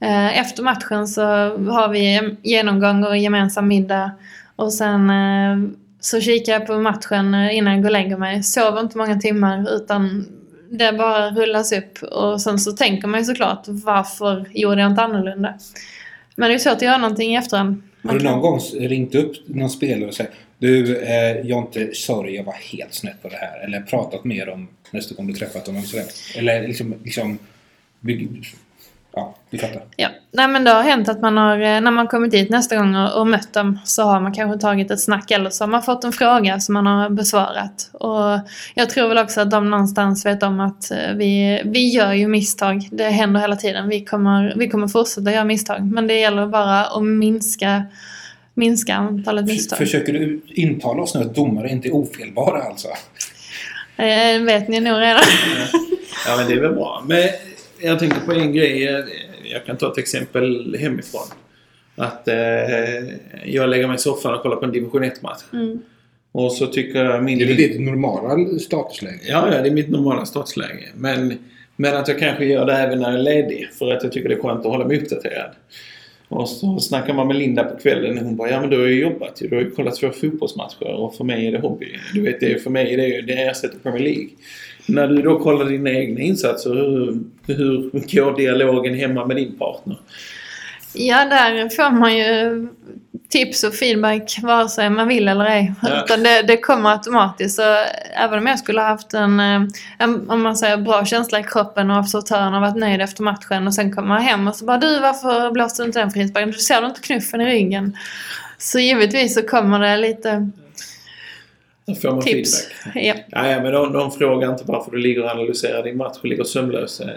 Eh, efter matchen så har vi genomgång och gemensam middag. Och sen eh, så kikar jag på matchen eh, innan jag går och lägger mig. Sover inte många timmar utan det bara rullas upp. Och sen så tänker man ju såklart varför gjorde jag inte annorlunda? Men det är svårt att göra någonting i efterhand. Har du någon gång ringt upp någon spelare och sagt Du eh, Jonte, sorry jag var helt snett på det här. Eller pratat mer om nästa gång du träffat. Sådär. Eller liksom, liksom Ja, du fattar. Ja, nej men det har hänt att man har, eh, när man kommit dit nästa gång och, och mött dem så har man kanske tagit ett snack eller så har man fått en fråga som man har besvarat. Och jag tror väl också att de någonstans vet om att eh, vi, vi gör ju misstag. Det händer hela tiden. Vi kommer, vi kommer fortsätta göra misstag. Men det gäller bara att minska, minska antalet misstag. Försöker du intala oss nu att domare inte är ofelbara alltså? Eh, vet ni nog redan. Ja, men det är väl bra. Men jag tänker på en grej. Jag kan ta ett exempel hemifrån. Att eh, jag lägger mig i soffan och kollar på en division 1-match. Mm. Och så tycker jag min... Är det ditt normala statusläge? Ja, ja, det är mitt normala startläge. Men, men att jag kanske gör det även när jag är ledig. För att jag tycker det är skönt att hålla mig uppdaterad. Och så snackar man med Linda på kvällen och hon bara ja men du har ju jobbat ju. Du har ju kollat två fotbollsmatcher och för mig är det hobby. Du vet, det är, för mig är det ju det ersätter Premier League. När du då kollar dina egna insatser, hur, hur går dialogen hemma med din partner? Ja, där får man ju tips och feedback vare sig man vill eller ej. Ja. Utan det, det kommer automatiskt. Så även om jag skulle ha haft en, eh, en om man säger, bra känsla i kroppen och observatören har varit nöjd efter matchen och sen kommer man hem och så bara du varför blåste du inte den frisparken? Du ser du inte knuffen i ryggen? Så givetvis så kommer det lite får man tips. feedback. Ja. Ja, ja, men de, de frågar inte varför du ligger och analyserar din match och ligger sömnlös eh,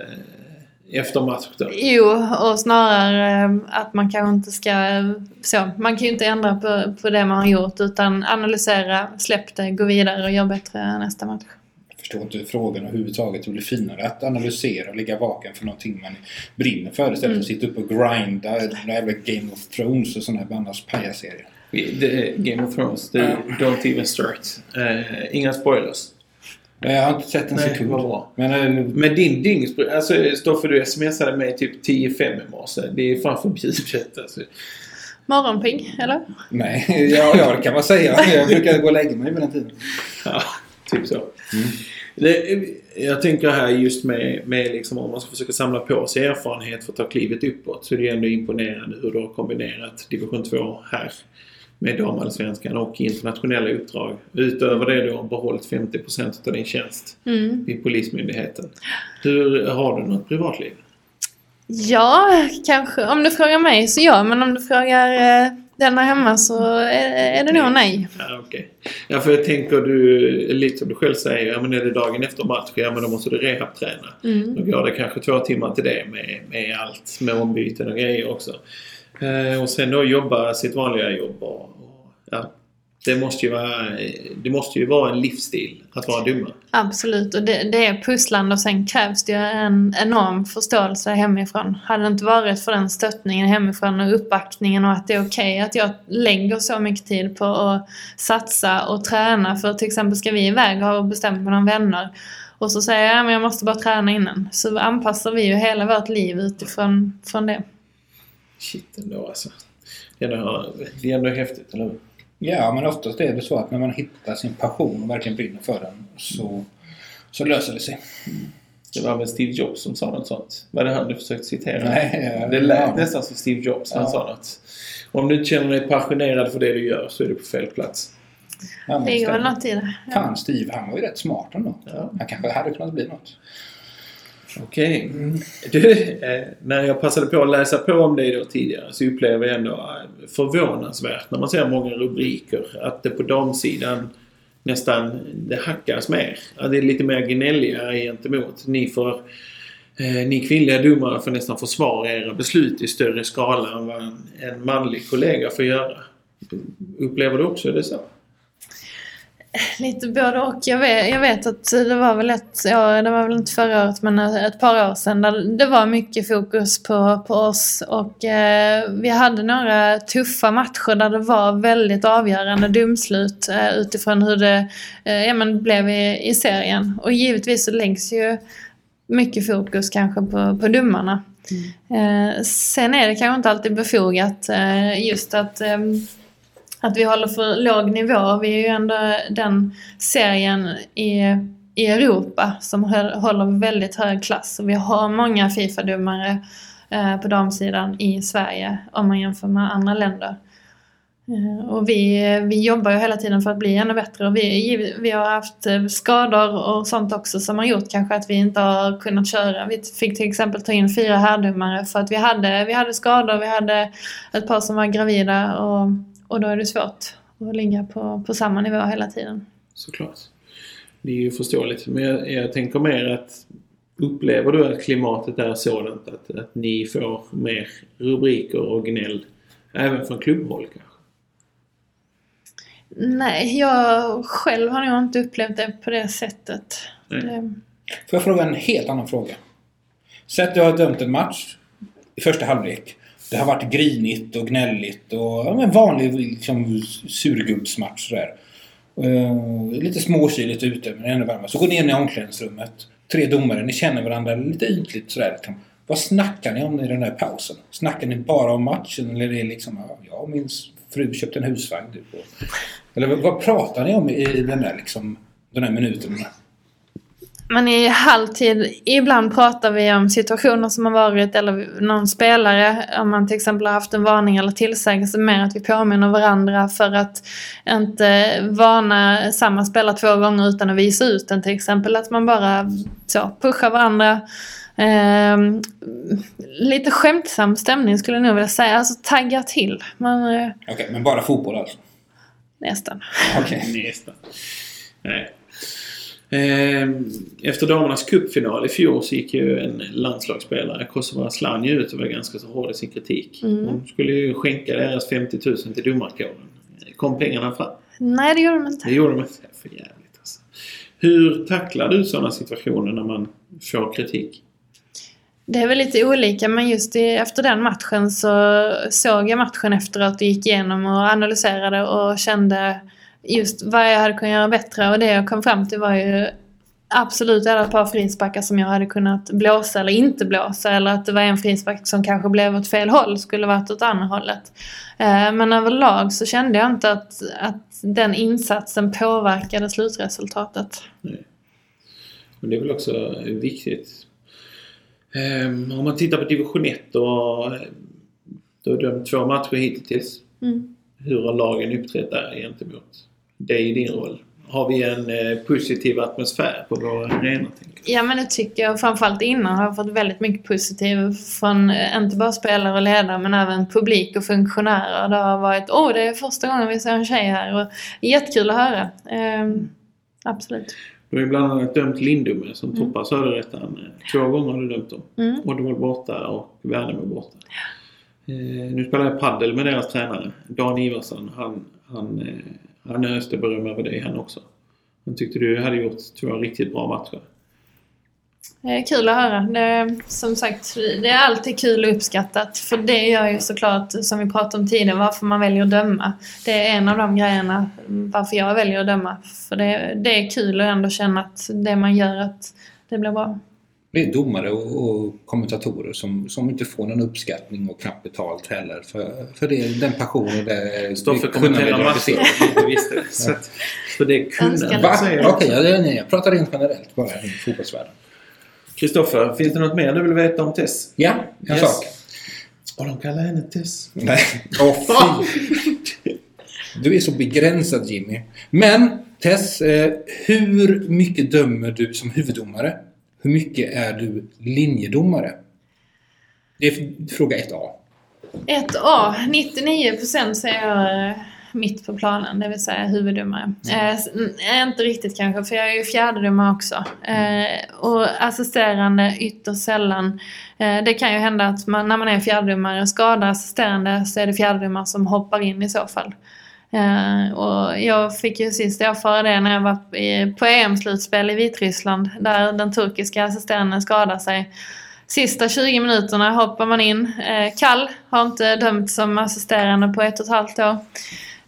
efter match då. Jo, och snarare eh, att man kanske inte ska... Så, man kan ju inte ändra på, på det man har gjort utan analysera, släpp det, gå vidare och göra bättre nästa match. Jag förstår inte frågan överhuvudtaget. Det blir finare att analysera och ligga vaken för någonting man brinner för istället för att sitta upp och grinda jävla Game of Thrones och sådana här annars pajaserier. Det är Game of Thrones. Det, don't even start. Eh, inga spoilers. Jag har inte sett en Nej, sekund. bra. Men eh, Men din dygnsbruk... Alltså Stoffe, du smsade mig typ 10-5 i morse. Det är fan förbjudet alltså. Morgonpigg, eller? nej, ja, ja det kan man säga. Jag brukar gå och lägga mig vid den tiden. Ja, typ så. Det, jag tänker här just med, med liksom om man ska försöka samla på sig erfarenhet för att ta klivet uppåt så är det ju ändå imponerande hur du har kombinerat division 2 här med damallsvenskan och internationella uppdrag. Utöver det du har behållit 50% av din tjänst Mm. vid Polismyndigheten. Hur, har du något privatliv? Ja, kanske. Om du frågar mig så ja, men om du frågar eh, den där hemma så är, är det nog nej. Ja, okej. Ja, för jag tänker du, lite som du själv säger, ja men är det dagen efter match, ja men då måste du rehabträna. Mm. Då går det kanske två timmar till det med, med allt, med ombyten och grejer också. Eh, och sen då jobba sitt vanliga jobb och, och ja. Det måste, ju vara, det måste ju vara en livsstil att vara dumma. Absolut, och det, det är pusslande och sen krävs det ju en enorm förståelse hemifrån. Hade det inte varit för den stöttningen hemifrån och uppbackningen och att det är okej att jag lägger så mycket tid på att satsa och träna. För till exempel ska vi iväg och ha bestämt med några vänner och så säger jag att jag måste bara träna innan. Så anpassar vi ju hela vårt liv utifrån från det. Shit ändå alltså. Det är ändå, det är ändå häftigt, eller hur? Ja, men oftast är det så att när man hittar sin passion och verkligen brinner för den så, så löser det sig. Det var väl Steve Jobs som sa något sånt? Var det han du försökte citera? Nej, ja, det lät ja. nästan som Steve Jobs. Han Ja. sa något. Om du inte känner dig passionerad för det du gör så är du på fel plats. Ja, Det ligger väl något i det. Ja. Fan, Steve han var ju rätt smart ändå. Ja. Han kanske hade kunnat bli något. Okej. Du, eh, när jag passade på att läsa på om dig då tidigare så upplever jag ändå eh, förvånansvärt när man ser många rubriker att det på damsidan nästan det hackas mer. Att det är lite mer gnälliga gentemot. Ni får eh, ni kvinnliga domare får nästan försvara era beslut i större skala än vad en, en manlig kollega får göra. Upplever du också det så? Lite både och. Jag vet, jag vet att det var väl ett, ja, det var väl inte förra året men ett par år sedan där det var mycket fokus på, på oss och eh, vi hade några tuffa matcher där det var väldigt avgörande domslut eh, utifrån hur det eh, ja, men blev i, i serien. Och givetvis så läggs ju mycket fokus kanske på, på domarna. Eh, sen är det kanske inte alltid befogat eh, just att ehm, att vi håller för låg nivå. Vi är ju ändå den serien i, i Europa som håller väldigt hög klass. Och vi har många Fifa-domare eh, på damsidan i Sverige om man jämför med andra länder. Eh, och vi, vi jobbar ju hela tiden för att bli ännu bättre och vi, vi har haft eh, skador och sånt också som har gjort kanske att vi inte har kunnat köra. Vi fick till exempel ta in fyra härdomare för att vi hade, vi hade skador, vi hade ett par som var gravida och, och då är det svårt att ligga på, på samma nivå hela tiden. Såklart. Det är ju förståeligt. Men jag, jag tänker mer att upplever du att klimatet är sådant att, att ni får mer rubriker och gnäll även från klubbhåll kanske? Nej, jag själv har nog inte upplevt det på det sättet. Nej. Det, Får jag fråga en helt annan fråga? Säg att du har dömt en match i första halvlek. Det har varit grinigt och gnälligt och en vanlig liksom, surgubbsmatch sådär. Uh, lite småkyligt ute men ännu varmare. Så går ni in i omklädningsrummet. Tre domare, ni känner varandra lite ytligt sådär. Liksom. Vad snackar ni om i den där pausen? Snackar ni bara om matchen eller är det liksom ja, jag och min fru köpte en husvagn typ. eller vad, pratar ni om i den där liksom, den där minuten? Men i halvtid, ibland pratar vi om situationer som har varit eller någon spelare, om man till exempel har haft en varning eller tillsägelse, mer att vi påminner varandra för att inte varna samma spelare två gånger utan att visa ut den till exempel. Att man bara så, pushar varandra. Ehm, lite skämtsam stämning skulle jag nog vilja säga, alltså taggar till. Man, eh, Okej, men bara fotboll alltså? nästan. Okej. *laughs* Nästan. Nej. Ehm, Efter damernas cupfinal i fjol så gick ju en landslagsspelare, Kosova Asllani, ut och var ganska så hård i sin kritik. Mm. Hon skulle ju skänka deras 50 000 till domarkåren. Kom pengarna fram? Nej, det gjorde de inte. Det gjorde de inte. För jävligt alltså. Hur tacklar du sådana situationer när man får kritik? Det är väl lite olika men just i, efter den matchen så såg jag matchen efteråt och gick igenom och analyserade och kände just vad jag hade kunnat göra bättre och det jag kom fram till var ju absolut ett par frisparkar som jag hade kunnat blåsa eller inte blåsa eller att det var en frispark som kanske blev åt fel håll skulle varit åt andra hållet. Eh, Men överlag så kände jag inte att, att den insatsen påverkade slutresultatet. Och det är väl också viktigt. Ehm, om man tittar på division 1 och eh, du har dömt två matcher hittills. Mm. Hur har lagen uppträtt där gentemot dig i din roll? Har vi en eh, positiv atmosfär på våra arenor? Ja men det tycker jag. Framförallt innan har jag fått väldigt mycket positivt från eh, inte bara spelare och ledare men även publik och funktionärer. Det har varit åh det är första gången vi ser en tjej här och jättekul att höra. Ehm, absolut. Du har ju bland annat dömt Lindome som Mm. toppar Söderettan. Två gånger har du dömt dem. Mm. Oddevall borta och Värnamo borta. Eh, nu spelar jag paddel med deras tränare. Dan Ivarsson. Han, han, eh, han öste beröm över dig han också. Han tyckte du hade gjort två riktigt bra matcher. Kul att höra. Det som sagt, det är alltid kul och uppskattat. För det gör ju såklart, som vi pratade om tidigare, varför man väljer att döma. Det är en av de grejerna varför jag väljer att döma. För det, det är kul att ändå känna att det man gör, att det blir bra. Det är domare och, och kommentatorer som, som inte får någon uppskattning och knappt betalt heller för, för det, den passion och det besitter. Du visste det. Så, att, så det kunde Va? Okej, också. ja, det- nej, jag pratar rent generellt bara i fotbollsvärlden. Kristoffer, finns det något mer du vill veta om Tess? Ja, en Yes. sak. Och de kallar henne Tess. Nej. Åh, fy. Du är så begränsad Jimmy. Men Tess, eh, hur mycket dömer du som huvuddomare? Hur mycket är du linjedomare? Det är fråga 1A. 1A, 99% så är jag eh, mitt på planen, det vill säga huvuddomare. Eh, s- n- inte riktigt kanske, för jag är ju fjärdedomare också. Eh, och assisterande ytterst sällan. Eh, det kan ju hända att man, när man är fjärdedomare skadar assisterande så är det fjärdedomare som hoppar in i så fall. Eh, och jag fick ju sist erfara det när jag var på EM-slutspel i Vitryssland där den turkiska assistenten skadade sig. Sista 20 minuterna hoppar man in. Eh, Kall har inte dömt som assisterande på ett och ett halvt år.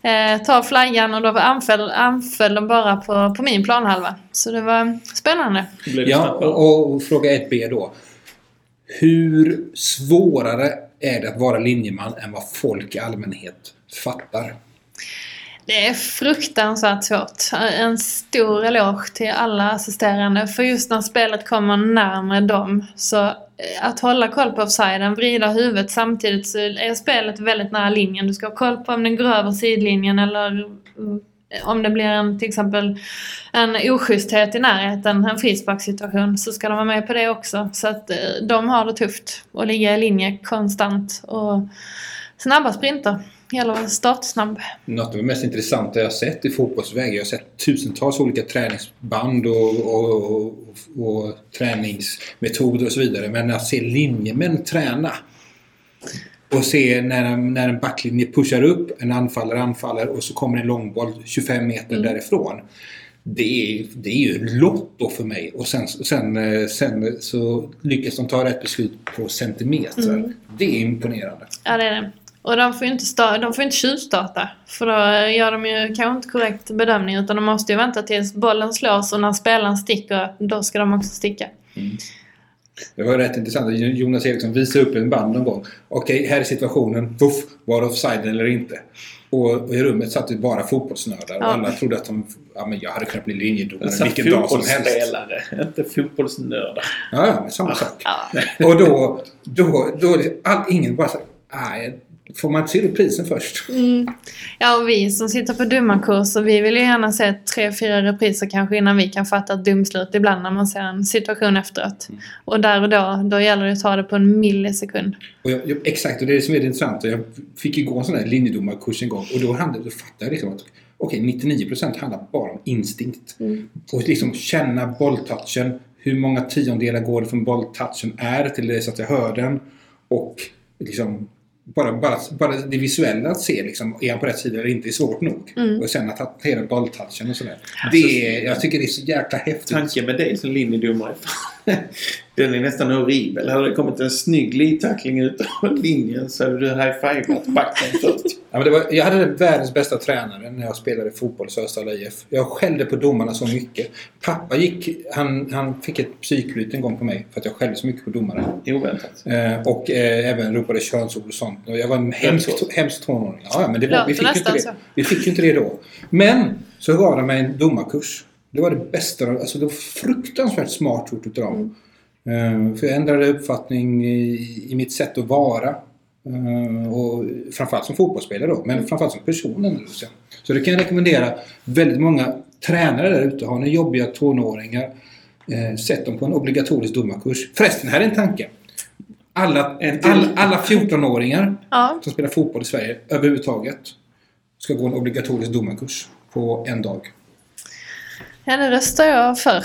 Eh, tar flaggan och då anföll, anföll de bara på, på min planhalva. Så det var spännande. Det Ja, och, och fråga 1B då. Hur svårare är det att vara linjeman än vad folk i allmänhet fattar? Det är fruktansvärt svårt. En stor eloge till alla assisterande. För just när spelet kommer närmare dem så eh, att hålla koll på offsiden, vrida huvudet samtidigt så är spelet väldigt nära linjen. Du ska ha koll på om den går över sidlinjen eller eh, om det blir en till exempel en oschysthet i närheten, en frisparkssituation, så ska de vara med på det också. Så att eh, de har det tufft att ligga i linje konstant och snabba sprinter. Vara startsnabb. Något av det mest intressanta jag sett i fotbollsväg. Jag har sett tusentals olika träningsband och, och, och, och träningsmetoder och så vidare. Men att se linjemän träna och se när en, när en backlinje pushar upp, en anfallare anfaller och så kommer en långboll 25 meter Mm. därifrån. Det är, det är ju lotto för mig. Och sen, sen, sen så lyckas de ta rätt beslut på centimeter. Mm. Det är imponerande. Ja, det är det. Och de får ju inte, sta- de får inte tjuvstarta. För då gör de ju kanske inte korrekt bedömning utan de måste ju vänta tills bollen slås och när spelaren sticker, då ska de också sticka. Det var rätt intressant. Jonas Eriksson visade upp en band någon gång. Okej, här är situationen. Puff, var det offside eller inte? Och, i rummet satt det bara fotbollsnördar och Ja. alla trodde att de, ja, men jag hade kunnat bli linjedomare vilken dag som helst. fotbollsspelare, inte fotbollsnördar. Ja, ja, men samma sak. Ja. Och då, då, då är det all, ingen bara så nej, får man inte se reprisen först? Mm. Ja, och vi som sitter på domarkurser, vi vill ju gärna se tre, fyra repriser kanske innan vi kan fatta ett domslut ibland när man ser en situation efteråt. Och där och då, då gäller det att ta det på en millisekund. Och jag, jag, exakt, och det är det som är det intressanta. Jag fick ju gå en sån här linjedomarkurs en gång och då, handlade, då fattade jag liksom att okej, 99% handlar bara om instinkt. Mm. Och liksom känna bolltouchen. Hur många tiondelar går det från bolltouchen är till dess att jag hör den. Och liksom bara, bara, bara det visuella att se liksom, är han på rätt sida eller inte är svårt nog. Mm. Och sen att hantera bolltouchen och sådär. Det är, jag tycker det är så jäkla häftigt. Tanken med dig som linjedomare, *laughs* den är nästan horribel. Hade det kommit en snygg glidtackling ut av linjen så hade du high-fivat backen först. Ja, men det var, jag hade världens bästa tränare när jag spelade fotboll i Söderstad IF. Jag skällde på domarna så mycket. Pappa gick, han, han fick ett psyklyt en gång på mig för att jag skällde så mycket på domarna. Oväntat. Eh, och eh, även ropade könsord och sånt. Jag var en hemsk, hemsk tonåring. Ja, men det var, vi, fick ju inte det. vi fick ju inte det då. Men så gav de mig en domarkurs. Det var det bästa. Alltså det var fruktansvärt smart gjort utav dem. Eh, för jag ändrade uppfattning i, i mitt sätt att vara. Eh, och framförallt som fotbollsspelare då, men framförallt som person. ändå, Så det kan jag rekommendera väldigt många tränare där ute. Har ni jobbiga tonåringar, eh, sätt dem på en obligatorisk domarkurs. Förresten, här är en tanke. Alla, En alla, alla 14-åringar Ja, som spelar fotboll i Sverige överhuvudtaget ska gå en obligatorisk domarkurs på en dag. Ja det röstar jag för.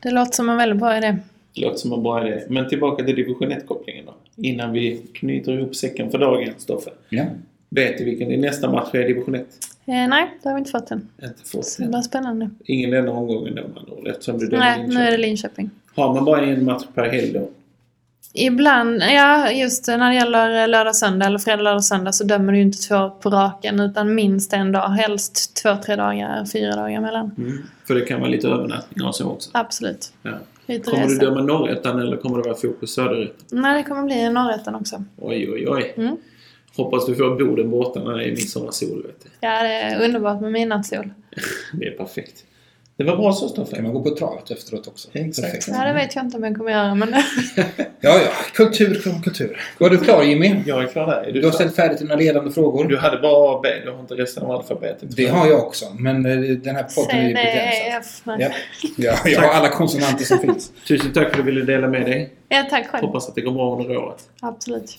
Det låter som en väldigt bra idé. Det låter som en bra idé. Men tillbaka till division 1-kopplingen då. Innan vi knyter ihop säcken för dagen, Stoffe. Ja. Vet du vilken din nästa match är i division 1? Eh, nej, det har vi inte fått än. Inte fått Så det blir spännande. Ingen denna omgången då andra ord, eftersom du Nej, nu är det köp. Linköping. Har man bara en match per helg då? Ibland, ja just när det gäller lördag-söndag eller fredag-lördag-söndag så dömer du ju inte två på raken utan minst en dag. Helst två, tre dagar, fyra dagar mellan. Mm. För det kan vara lite övernattningar och så också. Absolut. Ja. Lite Kommer du resor. döma norrättan eller kommer det vara fokus söderrätten? Nej, det kommer bli norrätten också. Oj, oj, oj. Mm. Hoppas du får Boden borta när det är midsommarsol, vet du. Ja, det är underbart med midnattssol. *laughs* Det är perfekt. Det var bra så, Stoffe. Kan man gå på travet efteråt också? Exakt. Perfekt. Ja, det vet jag inte om jag kommer göra men... *laughs* Ja, ja. Kultur, kultur, kultur. Var du klar Jimmy? Jag är klar där. Är du, Du har ställt färdigt dina ledande frågor. Du hade bara A och B. Du har inte resten av alfabetet. Det har jag också, men eh, den här podden är ju begränsad. Ja. ja, jag har alla konsonanter som finns. *laughs* Tusen tack för att du ville dela med dig. Ja, tack själv. Hoppas att det går bra under året. Absolut.